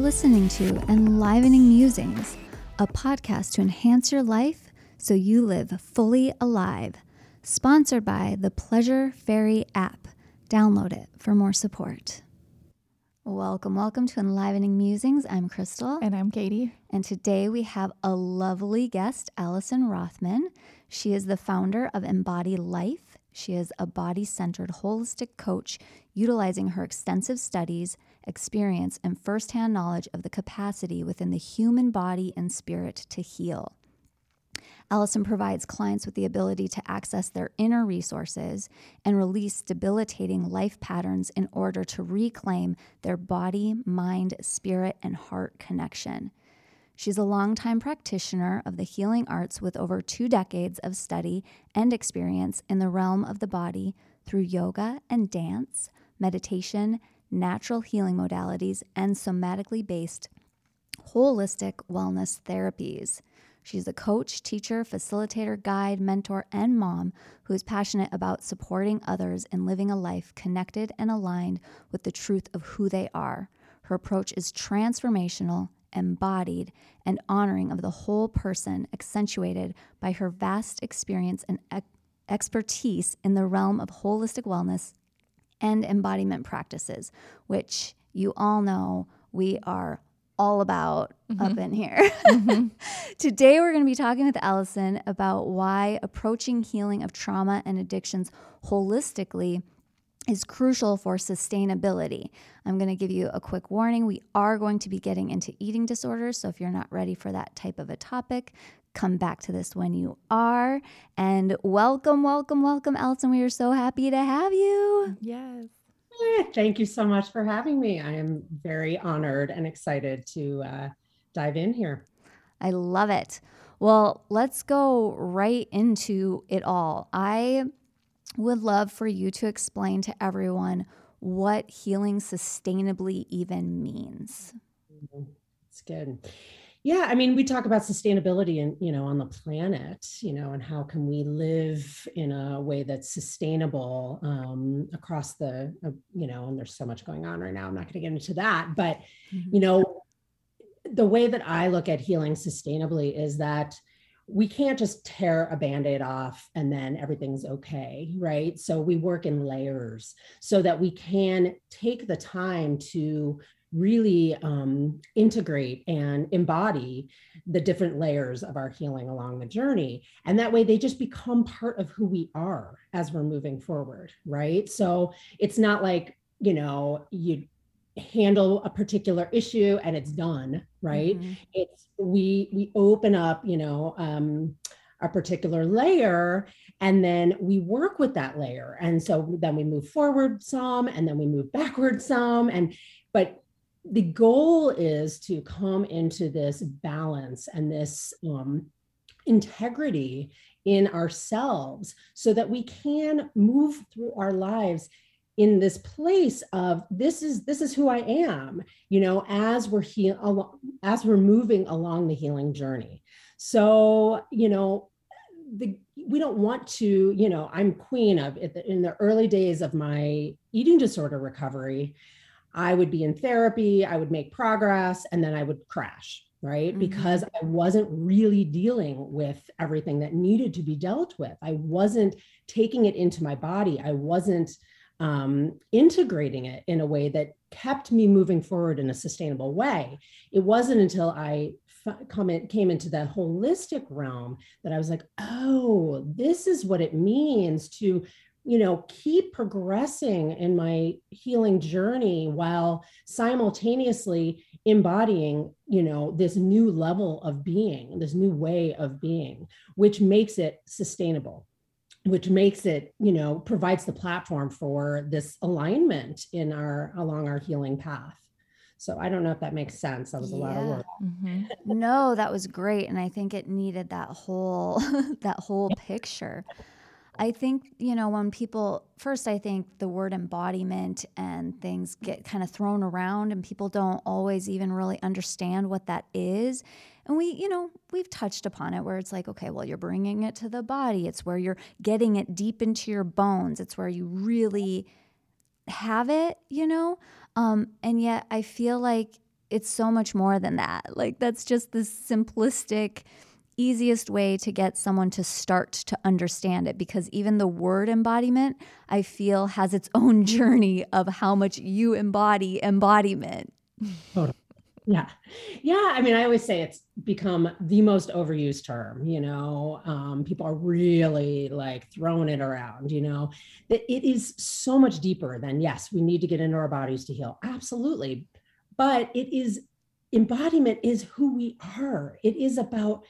listening to Enlivening Musings, a podcast to enhance your life so you live fully alive. Sponsored by the Pleasure Fairy app. Download it for more support. Welcome, welcome to Enlivening Musings. I'm Crystal. And I'm Katie. And today we have a lovely guest, Allison Rothman. She is the founder of Embody Life. She is a body centered holistic coach utilizing her extensive studies, experience, and firsthand knowledge of the capacity within the human body and spirit to heal. Allison provides clients with the ability to access their inner resources and release debilitating life patterns in order to reclaim their body, mind, spirit, and heart connection. She's a longtime practitioner of the healing arts with over two decades of study and experience in the realm of the body through yoga and dance, meditation, natural healing modalities, and somatically based holistic wellness therapies. She's a coach, teacher, facilitator, guide, mentor, and mom who is passionate about supporting others in living a life connected and aligned with the truth of who they are. Her approach is transformational, embodied, and honoring of the whole person, accentuated by her vast experience and expertise in the realm of holistic wellness and embodiment practices, which you all know we are all about mm-hmm. up in here. mm-hmm. Today, we're going to be talking with Allison about why approaching healing of trauma and addictions holistically is crucial for sustainability. I'm going to give you a quick warning. We are going to be getting into eating disorders. So if you're not ready for that type of a topic, come back to this when you are. And welcome, welcome, welcome, Allison. We are so happy to have you. Yes. Thank you so much for having me. I am very honored and excited to uh, dive in here. I love it. Well, let's go right into it all. I would love for you to explain to everyone what healing sustainably even means. It's good. Yeah, I mean, we talk about sustainability and you know on the planet, you know, and how can we live in a way that's sustainable um, across the, uh, you know, and there's so much going on right now. I'm not going to get into that, but mm-hmm. you know, the way that I look at healing sustainably is that we can't just tear a band-aid off and then everything's okay right so we work in layers so that we can take the time to really um, integrate and embody the different layers of our healing along the journey. And that way they just become part of who we are as we're moving forward, right? So it's not like, you know, you handle a particular issue and it's done, right? Mm-hmm. It's we we open up, you know, um, a particular layer and then we work with that layer and so then we move forward some and then we move backward some and but the goal is to come into this balance and this um, integrity in ourselves so that we can move through our lives in this place of this is this is who i am you know as we're heal as we're moving along the healing journey. So you know the we don't want to you know i'm queen of in the early days of my eating disorder recovery I would be in therapy, I would make progress, and then I would crash, right? Mm-hmm. Because I wasn't really dealing with everything that needed to be dealt with. I wasn't taking it into my body. I wasn't um, integrating it in a way that kept me moving forward in a sustainable way. It wasn't until I come in, came into that holistic realm that I was like, oh, this is what it means to you know keep progressing in my healing journey while simultaneously embodying you know this new level of being this new way of being which makes it sustainable which makes it you know provides the platform for this alignment in our along our healing path so i don't know if that makes sense that was a yeah. lot of work mm-hmm. no that was great and i think it needed that whole that whole picture I think, you know, when people, first, I think the word embodiment and things get kind of thrown around and people don't always even really understand what that is. And we, you know, we've touched upon it where it's like, okay, well, you're bringing it to the body. It's where you're getting it deep into your bones. It's where you really have it, you know? Um, and yet I feel like it's so much more than that. Like that's just the simplistic easiest way to get someone to start to understand it because even the word embodiment I feel has its own journey of how much you embody embodiment. Totally. Yeah. Yeah. I mean, I always say it's become the most overused term, you know. Um, people are really like throwing it around, you know. That it is so much deeper than yes, we need to get into our bodies to heal. Absolutely. But it is embodiment is who we are. It is about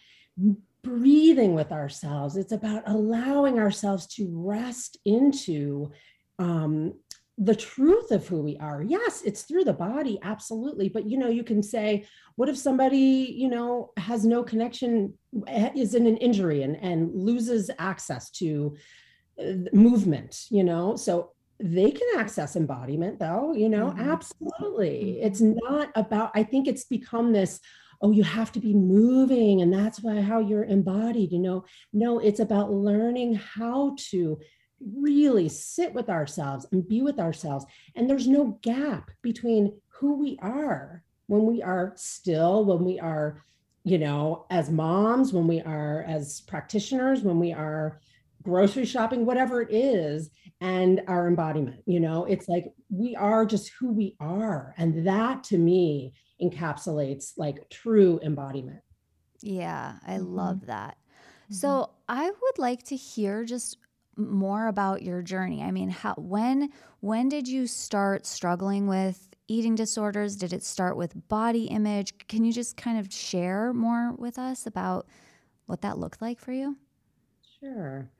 breathing with ourselves. It's about allowing ourselves to rest into um, the truth of who we are. Yes, it's through the body, absolutely. But you know, you can say, what if somebody, you know, has no connection, is in an injury and, and loses access to uh, movement, you know? So they can access embodiment though, you know, mm-hmm. absolutely. Mm-hmm. It's not about, I think it's become this, oh, you have to be moving and that's why how you're embodied, you know. No, it's about learning how to really sit with ourselves and be with ourselves. And there's no gap between who we are when we are still, when we are, you know, as moms, when we are as practitioners, when we are grocery shopping, whatever it is, and our embodiment. You know, it's like we are just who we are. And that to me encapsulates like true embodiment. Yeah, I mm-hmm. love that. So mm-hmm. I would like to hear just more about your journey. I mean, how when when did you start struggling with eating disorders? Did it start with body image? Can you just kind of share more with us about what that looked like for you? Sure.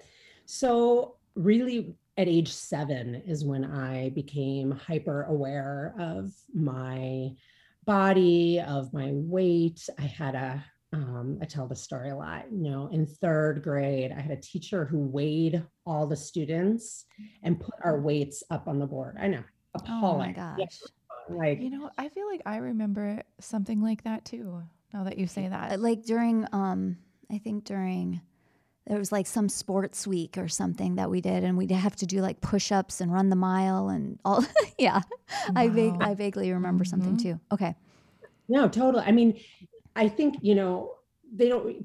So, really at age 7 is when I became hyper aware of my body, of my weight. I had a um, I tell the story a lot. You know, in third grade, I had a teacher who weighed all the students and put our weights up on the board. I know, appalling. Oh my gosh. Yeah, like, you know, I feel like I remember something like that too. Now that you say that, like during, um, I think during there was like some sports week or something that we did and we'd have to do like push-ups and run the mile and all yeah wow. I, I vaguely remember mm-hmm. something too okay no totally i mean I think, you know, they don't,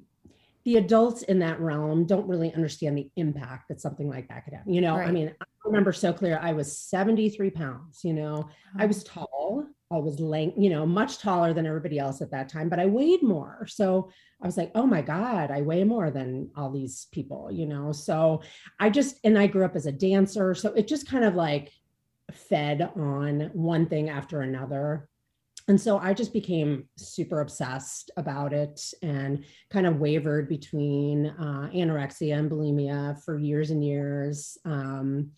the adults in that realm don't really understand the impact that something like that could have. You know, right. I mean, I remember so clear, I was 73 pounds, you know, I was tall, I was length, you know, much taller than everybody else at that time, but I weighed more. So I was like, oh my God, I weigh more than all these people, you know? So I just, and I grew up as a dancer. So it just kind of like fed on one thing after another and so I just became super obsessed about it and kind of wavered between uh, anorexia and bulimia for years and years. Um,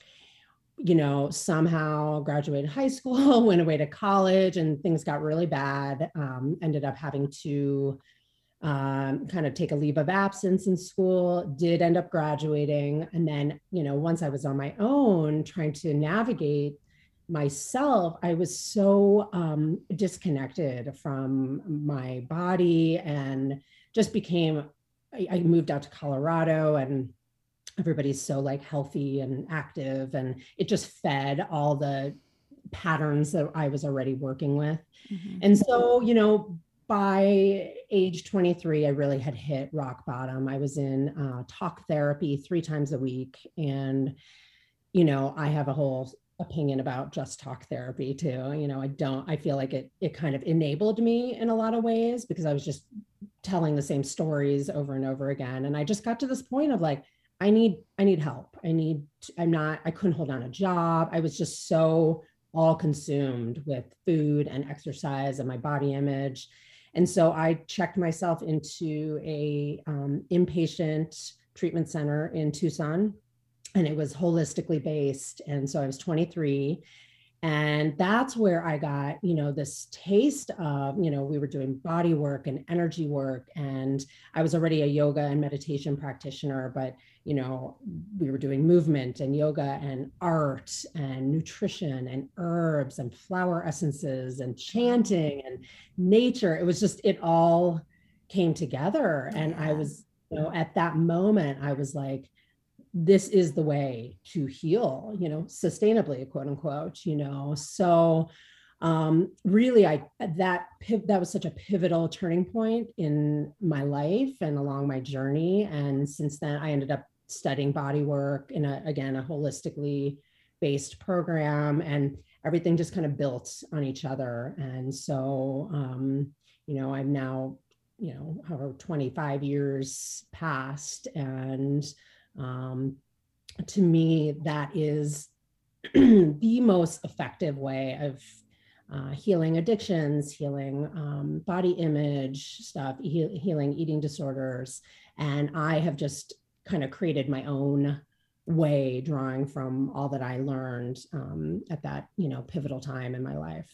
you know, somehow graduated high school, went away to college, and things got really bad. Um, ended up having to um, kind of take a leave of absence in school, did end up graduating. And then, you know, once I was on my own, trying to navigate myself, I was so um, disconnected from my body and just became, I, I moved out to Colorado and everybody's so like healthy and active and it just fed all the patterns that I was already working with. Mm-hmm. And so, you know, by age 23, I really had hit rock bottom. I was in uh, talk therapy three times a week. And, you know, I have a whole opinion about just talk therapy too you know i don't i feel like it it kind of enabled me in a lot of ways because i was just telling the same stories over and over again and i just got to this point of like i need i need help i need i'm not i couldn't hold down a job i was just so all consumed with food and exercise and my body image and so i checked myself into a um, inpatient treatment center in tucson and it was holistically based. And so I was 23. And that's where I got, you know, this taste of, you know, we were doing body work and energy work. And I was already a yoga and meditation practitioner, but, you know, we were doing movement and yoga and art and nutrition and herbs and flower essences and chanting and nature. It was just, it all came together. And I was, you know, at that moment, I was like, this is the way to heal, you know, sustainably, quote unquote, you know. So um, really i that that was such a pivotal turning point in my life and along my journey and since then i ended up studying body work in a again a holistically based program and everything just kind of built on each other and so um, you know i'm now you know however 25 years past and um, to me that is the most effective way of uh, healing addictions, healing um, body image stuff, he- healing eating disorders. And I have just kind of created my own way drawing from all that I learned um, at that, you know, pivotal time in my life.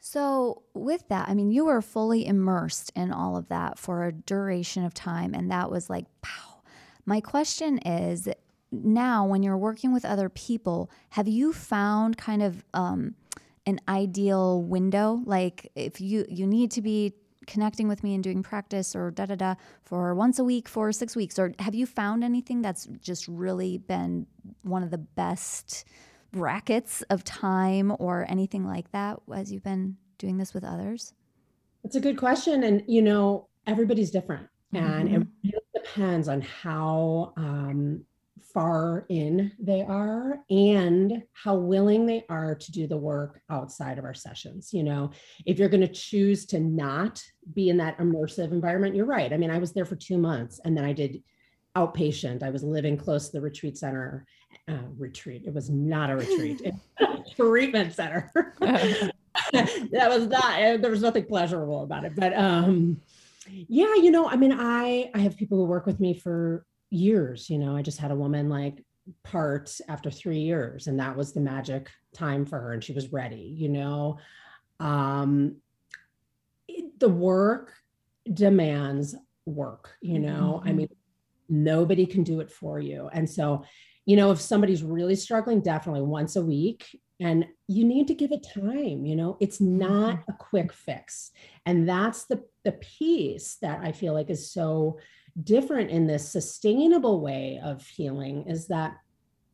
So, with that, I mean, you were fully immersed in all of that for a duration of time, and that was like. My question is now, when you're working with other people, have you found kind of um, an ideal window? Like, if you you need to be connecting with me and doing practice or da da da for once a week for six weeks, or have you found anything that's just really been one of the best brackets of time or anything like that as you've been doing this with others? It's a good question, and you know, everybody's different, mm-hmm. and it really depends on how um, far in they are and how willing they are to do the work outside of our sessions. You know, if you're going to choose to not be in that immersive environment, you're right. I mean, I was there for two months and then I did outpatient. I was living close to the retreat center. Uh, retreat. It was not a retreat. treatment center. that was not. Eh, there was nothing pleasurable about it. But um, yeah, you know, I mean, I I have people who work with me for years you know i just had a woman like part after three years and that was the magic time for her and she was ready you know um it, the work demands work you know mm-hmm. i mean nobody can do it for you and so you know if somebody's really struggling definitely once a week and you need to give it time you know it's not mm-hmm. a quick fix and that's the the piece that i feel like is so different in this sustainable way of healing is that,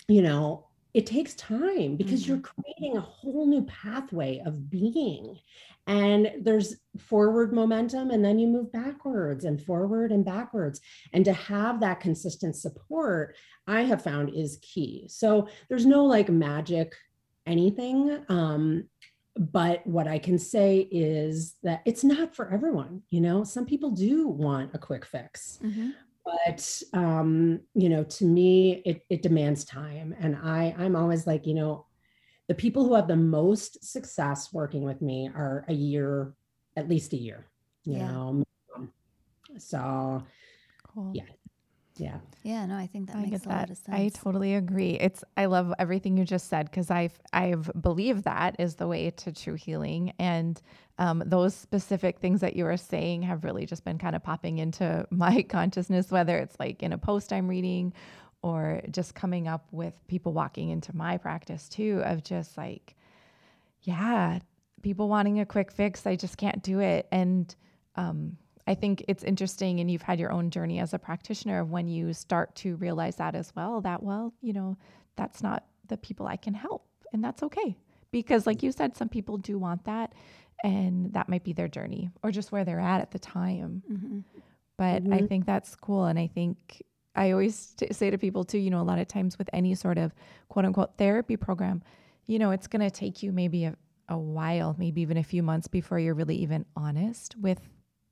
you know, it takes time because mm-hmm. you're creating a whole new pathway of being. And there's forward momentum, and then you move backwards and forward and backwards. And to have that consistent support, I have found is key. So there's no like magic anything. Um, but what I can say is that it's not for everyone. You know, some people do want a quick fix. Mm-hmm. But um, you know, to me, it, it demands time. And I I'm always like, you know, the people who have the most success working with me are a year, at least a year, you yeah. know. So cool. yeah, yeah. Yeah no i think that I makes a that. lot of sense. i totally agree. It's i love everything you just said because i've i've believed that is the way to true healing. And um, those specific things that you are saying have really just been kind of popping into my consciousness whether it's like in a post i'm reading or just coming up with people walking into my practice too of just like yeah people wanting a quick fix i just can't do it. And um, I think it's interesting, and you've had your own journey as a practitioner of when you start to realize that as well, that, well, you know, that's not the people I can help. And that's okay. Because, like you said, some people do want that, and that might be their journey or just where they're at at the time. Mm-hmm. But mm-hmm. I think that's cool. And I think I always t- say to people, too, you know, a lot of times with any sort of quote unquote therapy program, you know, it's going to take you maybe a, a while, maybe even a few months before you're really even honest with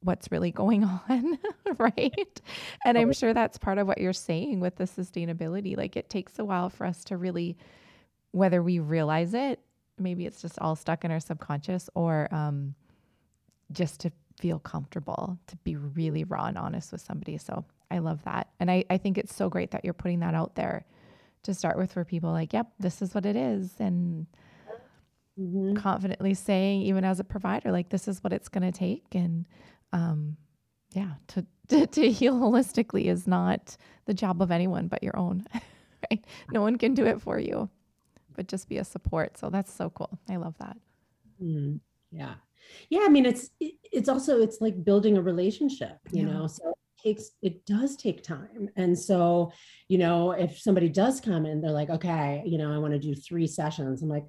what's really going on, right? And I'm sure that's part of what you're saying with the sustainability. Like it takes a while for us to really, whether we realize it, maybe it's just all stuck in our subconscious, or um, just to feel comfortable to be really raw and honest with somebody. So I love that. And I, I think it's so great that you're putting that out there to start with for people like, yep, this is what it is. And mm-hmm. confidently saying, even as a provider, like, this is what it's going to take. And um, yeah, to, to, to heal holistically is not the job of anyone but your own. right? No one can do it for you, but just be a support. So that's so cool. I love that. Mm, yeah. Yeah. I mean, it's, it, it's also, it's like building a relationship, you yeah. know? So it takes, it does take time. And so, you know, if somebody does come and they're like, okay, you know, I want to do three sessions, I'm like,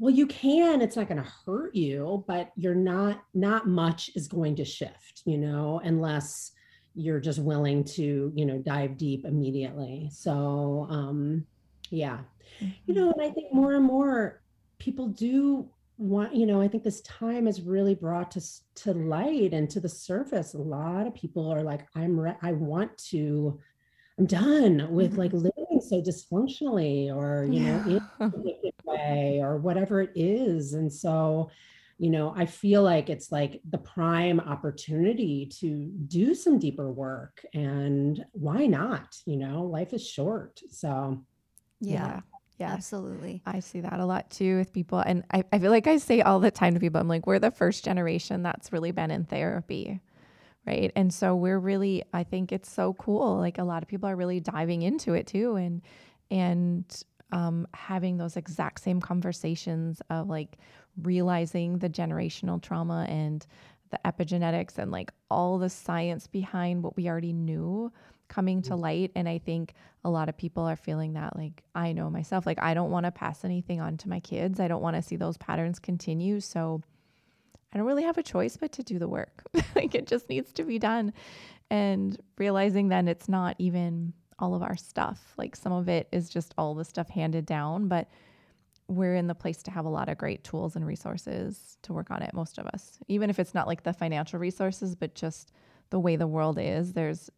well you can it's not going to hurt you but you're not not much is going to shift you know unless you're just willing to you know dive deep immediately so um yeah mm-hmm. you know and i think more and more people do want you know i think this time has really brought to to light and to the surface a lot of people are like i'm re- i want to i'm done with like mm-hmm. Living so dysfunctionally or you yeah. know in a way or whatever it is and so you know i feel like it's like the prime opportunity to do some deeper work and why not you know life is short so yeah. yeah. Yeah, absolutely. I see that a lot too with people. And I, I feel like I say all the time to people, I'm like, we're the first generation that's really been in therapy. Right. And so we're really, I think it's so cool. Like a lot of people are really diving into it too. And, and, um, having those exact same conversations of like realizing the generational trauma and the epigenetics and like all the science behind what we already knew coming to mm-hmm. light. And I think a lot of people are feeling that, like, I know myself, like, I don't want to pass anything on to my kids. I don't want to see those patterns continue. So I don't really have a choice but to do the work. like, it just needs to be done. And realizing then it's not even all of our stuff. Like, some of it is just all the stuff handed down, but we're in the place to have a lot of great tools and resources to work on it, most of us. Even if it's not like the financial resources, but just the way the world is, there's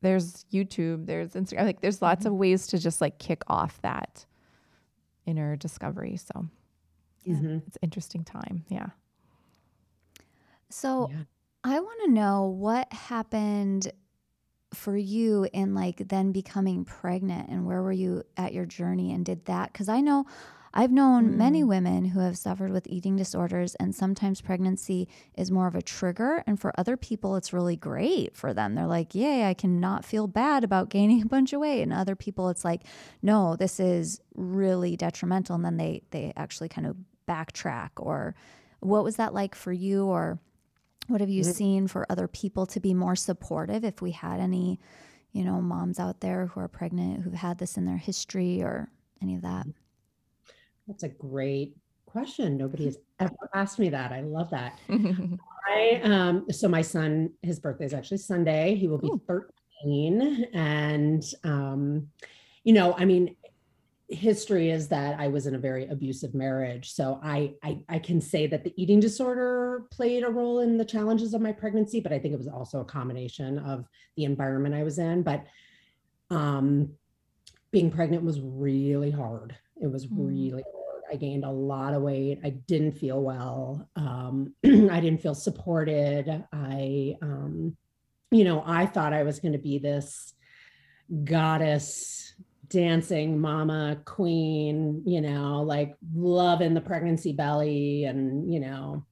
there's YouTube, there's Instagram, like there's lots mm-hmm. of ways to just like kick off that inner discovery. So yeah, mm-hmm. it's interesting time. Yeah. So yeah. I want to know what happened for you in like then becoming pregnant and where were you at your journey and did that because I know I've known mm. many women who have suffered with eating disorders, and sometimes pregnancy is more of a trigger. And for other people, it's really great for them. They're like, Yay, I cannot feel bad about gaining a bunch of weight. And other people, it's like, No, this is really detrimental. And then they, they actually kind of backtrack. Or what was that like for you? Or what have you mm-hmm. seen for other people to be more supportive if we had any? You know, moms out there who are pregnant who've had this in their history or any of that. That's a great question. Nobody has ever asked me that. I love that. I um so my son, his birthday is actually Sunday. He will be Ooh. 13. And um, you know, I mean, history is that I was in a very abusive marriage. So I, I I can say that the eating disorder played a role in the challenges of my pregnancy, but I think it was also a combination of the environment I was in. But um being pregnant was really hard. It was mm. really I gained a lot of weight. I didn't feel well. Um, I didn't feel supported. I, um, you know, I thought I was going to be this goddess dancing mama queen, you know, like loving the pregnancy belly and, you know,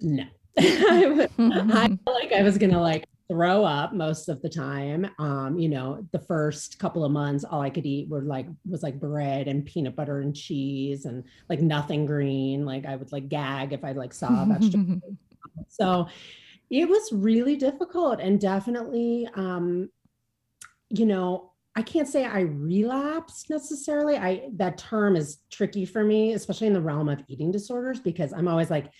no. I, I felt like I was to like throw up most of the time. Um, you know, the first couple of months, all I could eat were like was like bread and peanut butter and cheese and like nothing green. Like I would like gag if I like saw vegetables. so it was really difficult and definitely um, you know, I can't say I relapsed necessarily. I that term is tricky for me, especially in the realm of eating disorders, because I'm always like,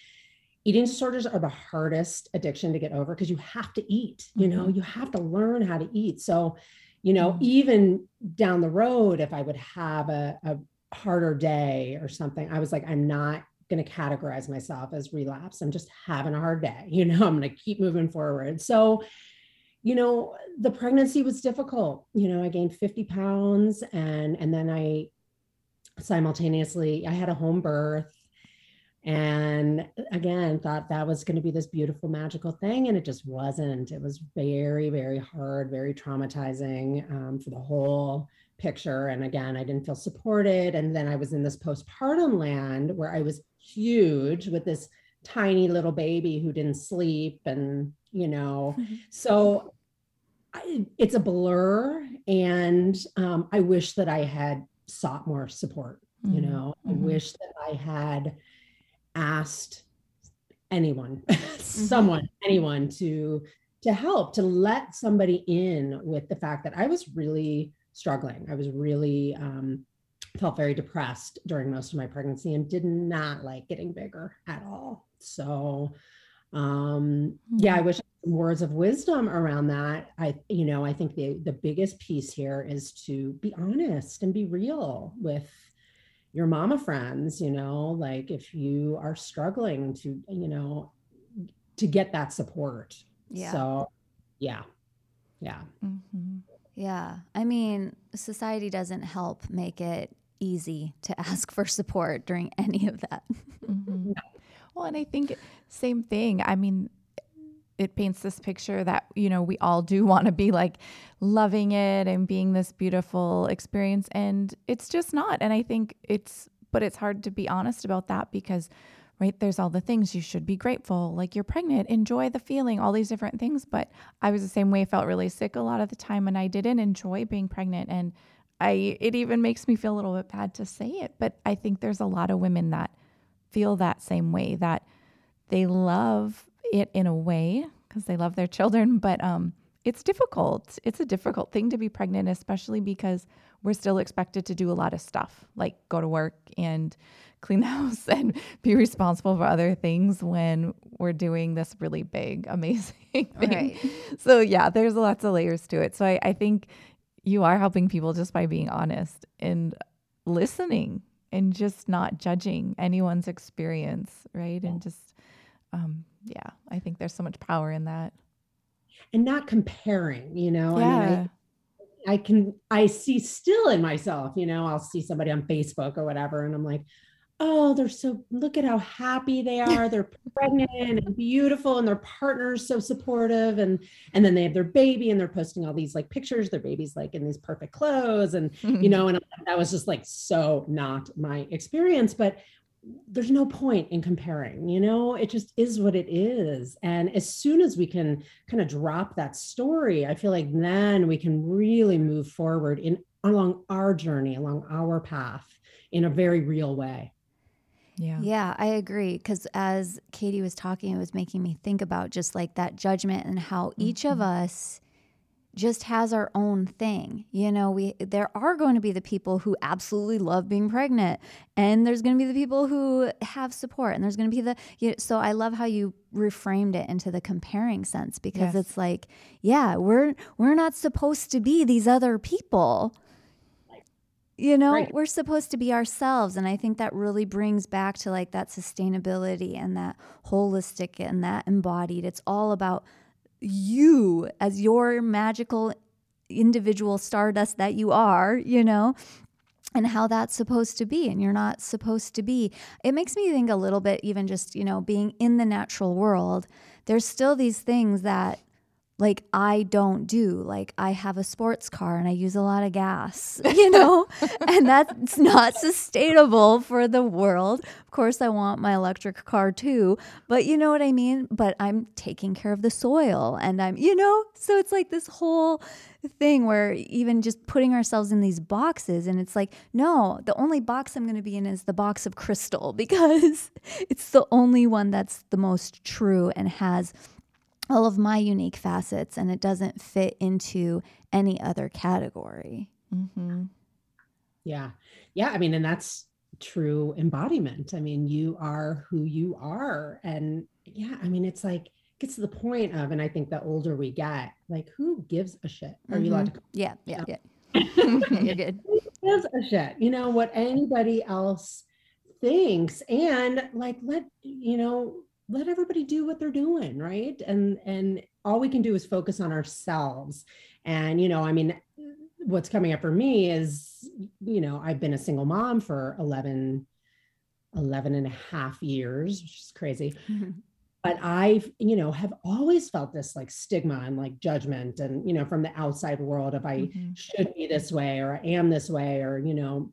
eating disorders are the hardest addiction to get over because you have to eat you know mm-hmm. you have to learn how to eat so you know mm-hmm. even down the road if i would have a, a harder day or something i was like i'm not going to categorize myself as relapse i'm just having a hard day you know i'm going to keep moving forward so you know the pregnancy was difficult. You know i gained 50 pounds and and then i simultaneously i had a home birth. And again thought that was going to be this beautiful magical thing and it just wasn't. It was very very hard very traumatizing um, for the whole picture. And again i didn't feel supported. And then i was in this postpartum land where i was huge with this tiny little baby who didn't sleep and you know mm-hmm. so I, it's a blur and um, i wish that i had sought more support mm-hmm. you know mm-hmm. i wish that i had asked anyone, mm-hmm. someone, anyone to to help to let somebody in with the fact that I was really struggling. I was really um, felt very depressed during most of my pregnancy and did not like getting bigger at all. So, um, yeah, I mm-hmm. wish words of wisdom around that. I, you know, I think the the biggest piece here is to be honest and be real with your mama friends. You know, like if you are struggling to, you know, to get that support. Yeah. So, yeah, yeah. Mm-hmm. Yeah. I mean, society doesn't help make it easy to ask for support during any of that. Mm-hmm. Well, and I think same thing. I mean, it paints this picture that you know we all do want to be like loving it and being this beautiful experience and it's just not and i think it's but it's hard to be honest about that because right there's all the things you should be grateful like you're pregnant enjoy the feeling all these different things but i was the same way felt really sick a lot of the time and i didn't enjoy being pregnant and I it even makes me feel a little bit bad to say it, but I think there's a lot of women that feel that same way that they love it in a way because they love their children, but um it's difficult. It's a difficult thing to be pregnant, especially because we're still expected to do a lot of stuff, like go to work and clean the house and be responsible for other things when we're doing this really big, amazing thing. Right. So, yeah, there's lots of layers to it. So, I, I think you are helping people just by being honest and listening and just not judging anyone's experience, right? And just, um, yeah, I think there's so much power in that. And not comparing, you know. Yeah. I, mean, I, I can I see still in myself, you know, I'll see somebody on Facebook or whatever, and I'm like, oh, they're so look at how happy they are. They're pregnant and beautiful, and their partner's so supportive. And and then they have their baby, and they're posting all these like pictures. Their baby's like in these perfect clothes, and you know, and that was just like so not my experience. But there's no point in comparing you know it just is what it is and as soon as we can kind of drop that story i feel like then we can really move forward in along our journey along our path in a very real way yeah. Yeah, I agree. Because as Katie was talking, it was making me think about just like that judgment and how mm-hmm. each of mm-hmm. us just has our own thing. You know, we there are going to be the people who absolutely love being pregnant, and there's going to be the people who have support, and there's going to be the. You know, so I love how you reframed it into the comparing sense because yes. it's like, yeah, we're we're not supposed to be these other people you know right. we're supposed to be ourselves and i think that really brings back to like that sustainability and that holistic and that embodied it's all about you as your magical individual stardust that you are you know and how that's supposed to be and you're not supposed to be it makes me think a little bit even just you know being in the natural world there's still these things that like I don't do. Like I have a sports car and I use a lot of gas, you know, and that's not sustainable for the world. Of course, I want my electric car too, but you know what I mean? But I'm taking care of the soil and I'm, you know, so it's like this whole thing where even just putting ourselves in these boxes and it's like no the only box i'm going to be in is the box of crystal because it's the only one that's the most true and has all of my unique facets and it doesn't fit into any other category. Mm-hmm. Yeah. Yeah. I mean, and that's true embodiment. I mean, you are who you are. And yeah, I mean, it's like, gets to the point of, and I think the older we get, like, who gives a shit? Are mm-hmm. you allowed to? Mm-hmm. Yeah. Yeah. Yeah. yeah you're good. Who gives a shit? You know, what anybody else thinks. And like, let, you know, let everybody do what they're doing right and and all we can do is focus on ourselves and you know i mean what's coming up for me is you know i've been a single mom for 11 11 and a half years which is crazy mm-hmm. but i've you know have always felt this like stigma and like judgment and you know from the outside world if i mm-hmm. should be this way or i am this way or you know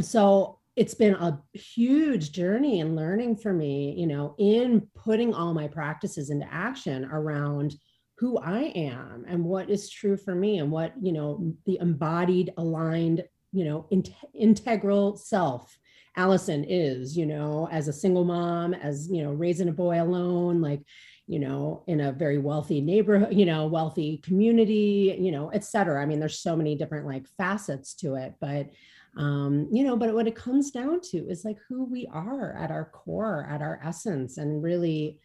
so it's been a huge journey and learning for me, you know, in putting all my practices into action around who I am and what is true for me and what, you know, the embodied, aligned, you know, in- integral self Allison is, you know, as a single mom, as, you know, raising a boy alone, like, you know, in a very wealthy neighborhood, you know, wealthy community, you know, et cetera. I mean, there's so many different like facets to it, but um, you know but what it comes down to is like who we are at our core at our essence and really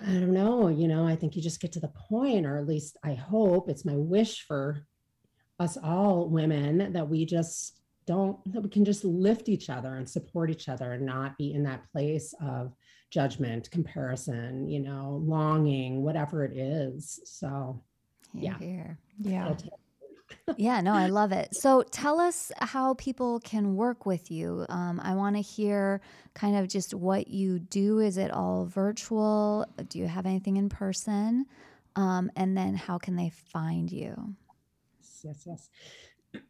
i don't know you know i think you just get to the point or at least i hope it's my wish for us all women that we just don't that we can just lift each other and support each other and not be in that place of judgment comparison you know longing whatever it is so yeah Here. Yeah. Yeah, no, I love it. So tell us how people can work with you. Um, I want to hear kind of just what you do. Is it all virtual? Do you have anything in person? Um, and then how can they find you? yes yes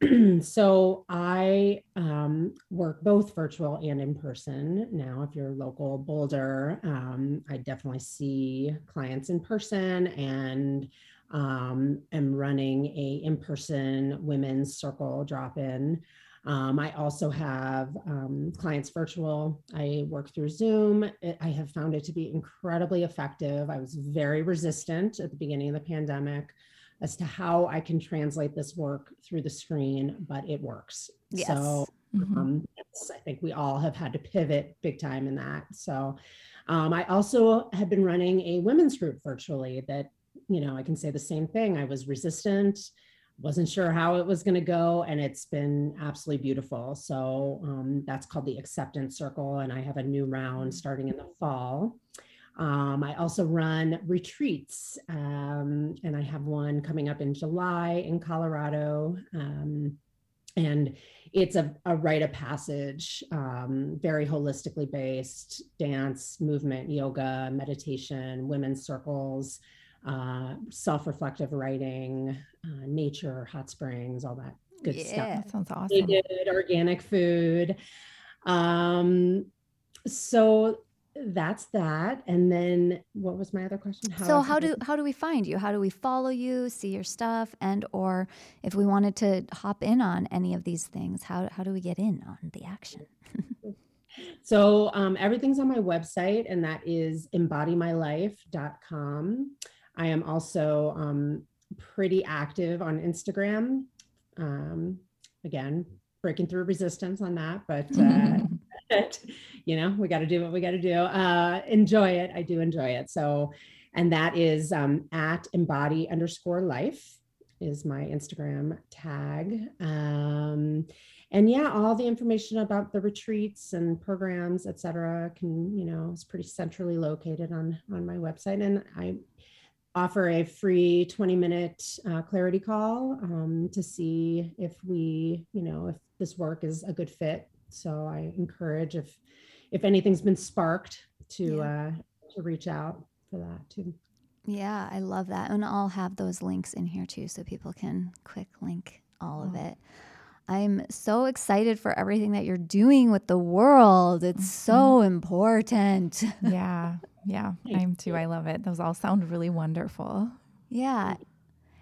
so I um, work both virtual and in person now. If you're local Boulder, um, I definitely see clients in person and um, am running a in-person women's circle drop-in. Um, I also have um, clients virtual. I work through Zoom. It, I have found it to be incredibly effective. I was very resistant at the beginning of the pandemic as to how I can translate this work through the screen, but it works. Yes. So Mhm. um, yes, I think we all have had to pivot big time in that. So um, I also have been running a women's group virtually that, you know, I can say the same thing. I was resistant, wasn't sure how it was going to go, and it's been absolutely beautiful. So um, that's called the Acceptance Circle, and I have a new round starting in the fall. Um, I also run retreats, um, and I have one coming up in July in Colorado. Um, and it's a, a rite of passage, um, very holistically based dance, movement, yoga, meditation, women's circles, uh, self reflective writing, uh, nature, hot springs, all that good stuff. Yeah. That sounds They did organic food. Um, so that's that. And then what was my other question? so how do how do we find you? How do we follow you, see your stuff, and or if we wanted to hop in on any of these things, how how do we get in on the action? So um, everything's on my website, and that is embodymylife.com. I am also um, pretty active on Instagram. Um, again, breaking through resistance on that, but uh, but, you know, we got to do what we got to do. Uh, enjoy it. I do enjoy it. So, and that is um, at embody underscore life is my Instagram tag. Um, and yeah, all the information about the retreats and programs, et cetera, can, you know, is pretty centrally located on, on my website. And I offer a free 20 minute uh, clarity call um, to see if we, you know, if this work is a good fit. So I encourage if, if anything's been sparked to, uh, to reach out for that too. Yeah, I love that. And I'll have those links in here too so people can quick link all of Oh. it. I'm so excited for everything that you're doing with the world. It's so important. yeah. Yeah. I am too. I love it. Those all sound really wonderful. Yeah.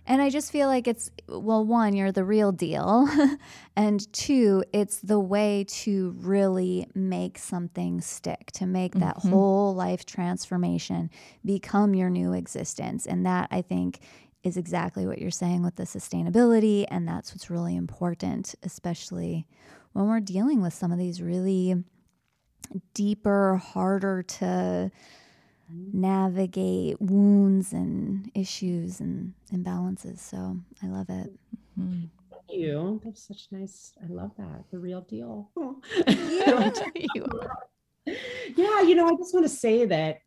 And I just feel like it's, well, one, you're the real deal. and two, it's the way to really make something stick, to make that Mhm. whole life transformation become your new existence. And that I think is exactly what you're saying with the sustainability. And that's what's really important, especially when we're dealing with some of these really deeper, harder to navigate wounds and issues and imbalances. So I love it. Mhm. Thank you. That's such nice. I love that. The real deal. You yeah, you know, I just want to say that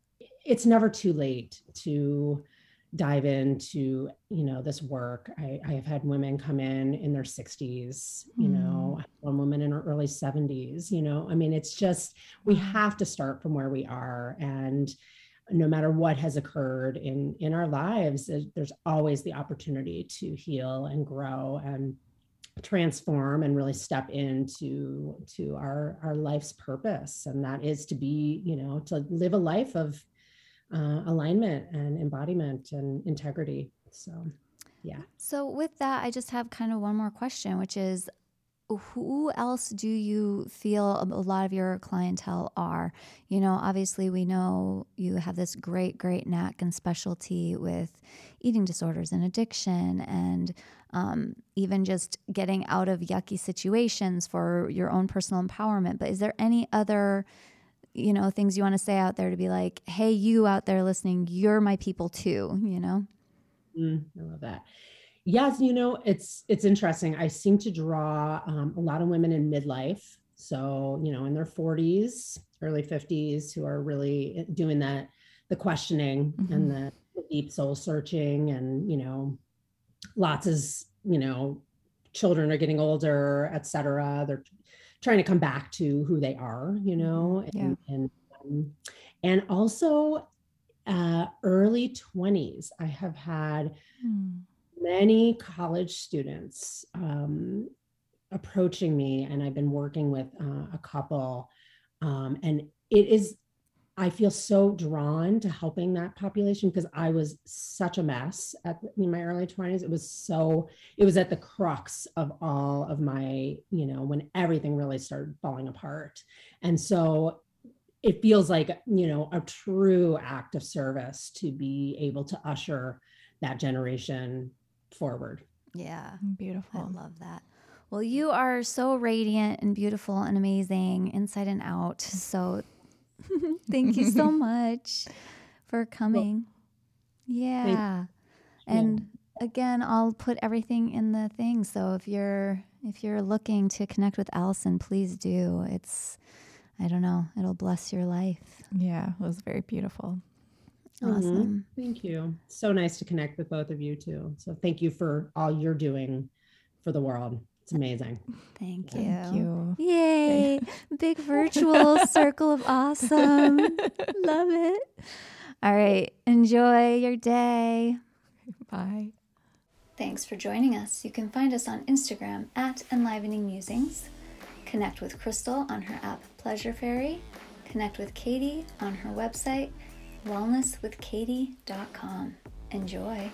it's never too late to dive into, you know, this work. I, I have had women come in in their 60s, you know, mm. one woman in her early 70s, you know, I mean, it's just, we mm. have to start from where we are. And no matter what has occurred in in our lives, there's, there's always the opportunity to heal and grow and transform and really step into to our our life's purpose and that is to be you know to live a life of uh, alignment and embodiment and integrity so yeah So, with that, I just have kind of one more question, which is who else do you feel a lot of your clientele are? You know, obviously, we know you have this great, great knack and specialty with eating disorders and addiction, and um, even just getting out of yucky situations for your own personal empowerment. But is there any other, you know, things you want to say out there to be like, hey, you out there listening, you're my people too, you know? Mm, I love that. Yes, you know, it's it's interesting. I seem to draw um, a lot of women in midlife, so you know, in their 40s, early 50s, who are really eh, doing that, the questioning mm-hmm. and the, the deep soul searching, and you know, lots of you know, children are getting older, etc. They're trying to come back to who they are, you know, mm-hmm. and yeah. and, um, and also uh, early 20s. I have had. Hmm many college students um, approaching me, and I've been working with uh, a couple, um, and it is. I feel so drawn to helping that population because I was such a mess at in my early 20s. It was so it was at the crux of all of my, you know, when everything really started falling apart. And so it feels like, you know, a true act of service to be able to usher that generation forward. Yeah. Beautiful. I love that. Well, you are so radiant and beautiful and amazing inside and out. So thank you so much for coming. Well, yeah. And again, I'll put everything in the thing. So if you're if you're looking to connect with Allison, please do. It's I don't know, it'll bless your life. Yeah, it was very beautiful. Awesome. Mm-hmm. Thank you. So nice to connect with both of you too. So thank you for all you're doing for the world. It's amazing. Thank you. Thank you. Yay. Big virtual circle of awesome. Love it. All right. Enjoy your day. Bye. Thanks for joining us. You can find us on Instagram at Enlivening Musings. Connect with Crystal on her app Pleasure Fairy. Connect with Katie on her website wellnesswithkatie.com. Enjoy.